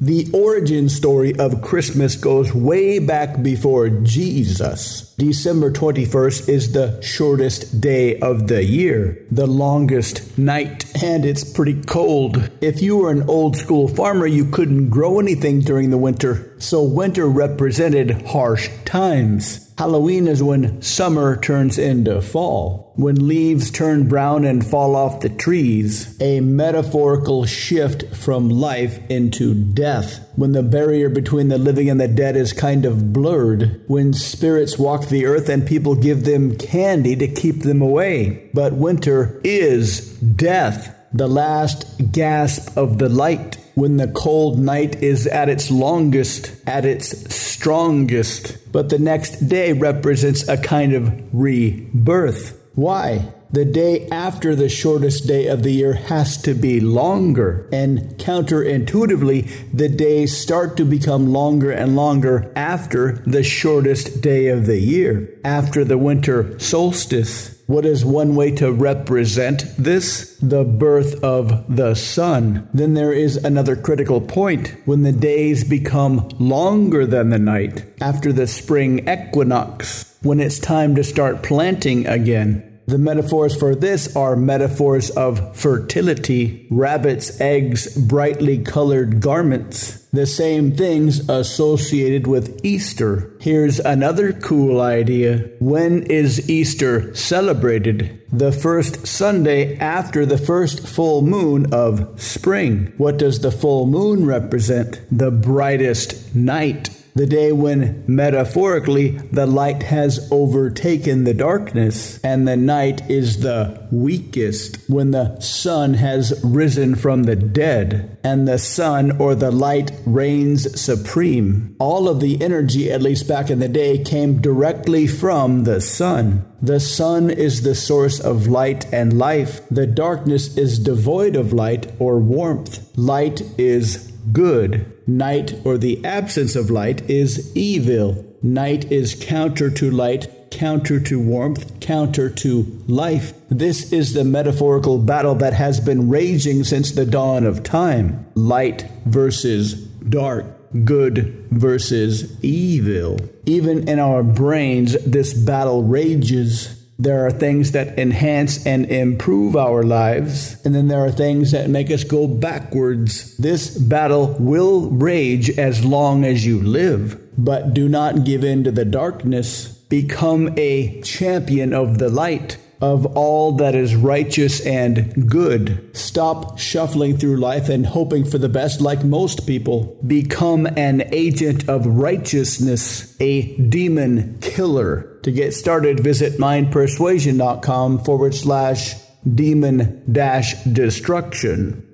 The origin story of Christmas goes way back before Jesus. December 21st is the shortest day of the year, the longest night, and it's pretty cold. If you were an old school farmer, you couldn't grow anything during the winter, so winter represented harsh times. Halloween is when summer turns into fall, when leaves turn brown and fall off the trees, a metaphorical shift from life into death, when the barrier between the living and the dead is kind of blurred, when spirits walk the earth and people give them candy to keep them away. But winter is death, the last gasp of the light when the cold night is at its longest, at its strongest. But the next day represents a kind of rebirth. Why? The day after the shortest day of the year has to be longer. And counterintuitively, the days start to become longer and longer after the shortest day of the year, after the winter solstice. What is one way to represent this? The birth of the sun. Then there is another critical point when the days become longer than the night after the spring equinox, when it's time to start planting again. The metaphors for this are metaphors of fertility, rabbits' eggs, brightly colored garments, the same things associated with Easter. Here's another cool idea. When is Easter celebrated? The first Sunday after the first full moon of spring. What does the full moon represent? The brightest night the day when, metaphorically, the light has overtaken the darkness, and the night is the weakest, when the sun has risen from the dead, and the sun or the light reigns supreme. All of the energy, at least back in the day, came directly from the sun. The sun is the source of light and life. The darkness is devoid of light or warmth. Light is good. Night, or the absence of light, is evil. Night is counter to light, counter to warmth, counter to life. This is the metaphorical battle that has been raging since the dawn of time light versus dark. Good versus evil. Even in our brains, this battle rages. There are things that enhance and improve our lives, and then there are things that make us go backwards. This battle will rage as long as you live, but do not give in to the darkness. Become a champion of the light of all that is righteous and good. Stop shuffling through life and hoping for the best like most people. Become an agent of righteousness, a demon killer. To get started, visit mindpersuasion.com forward slash demon dash destruction.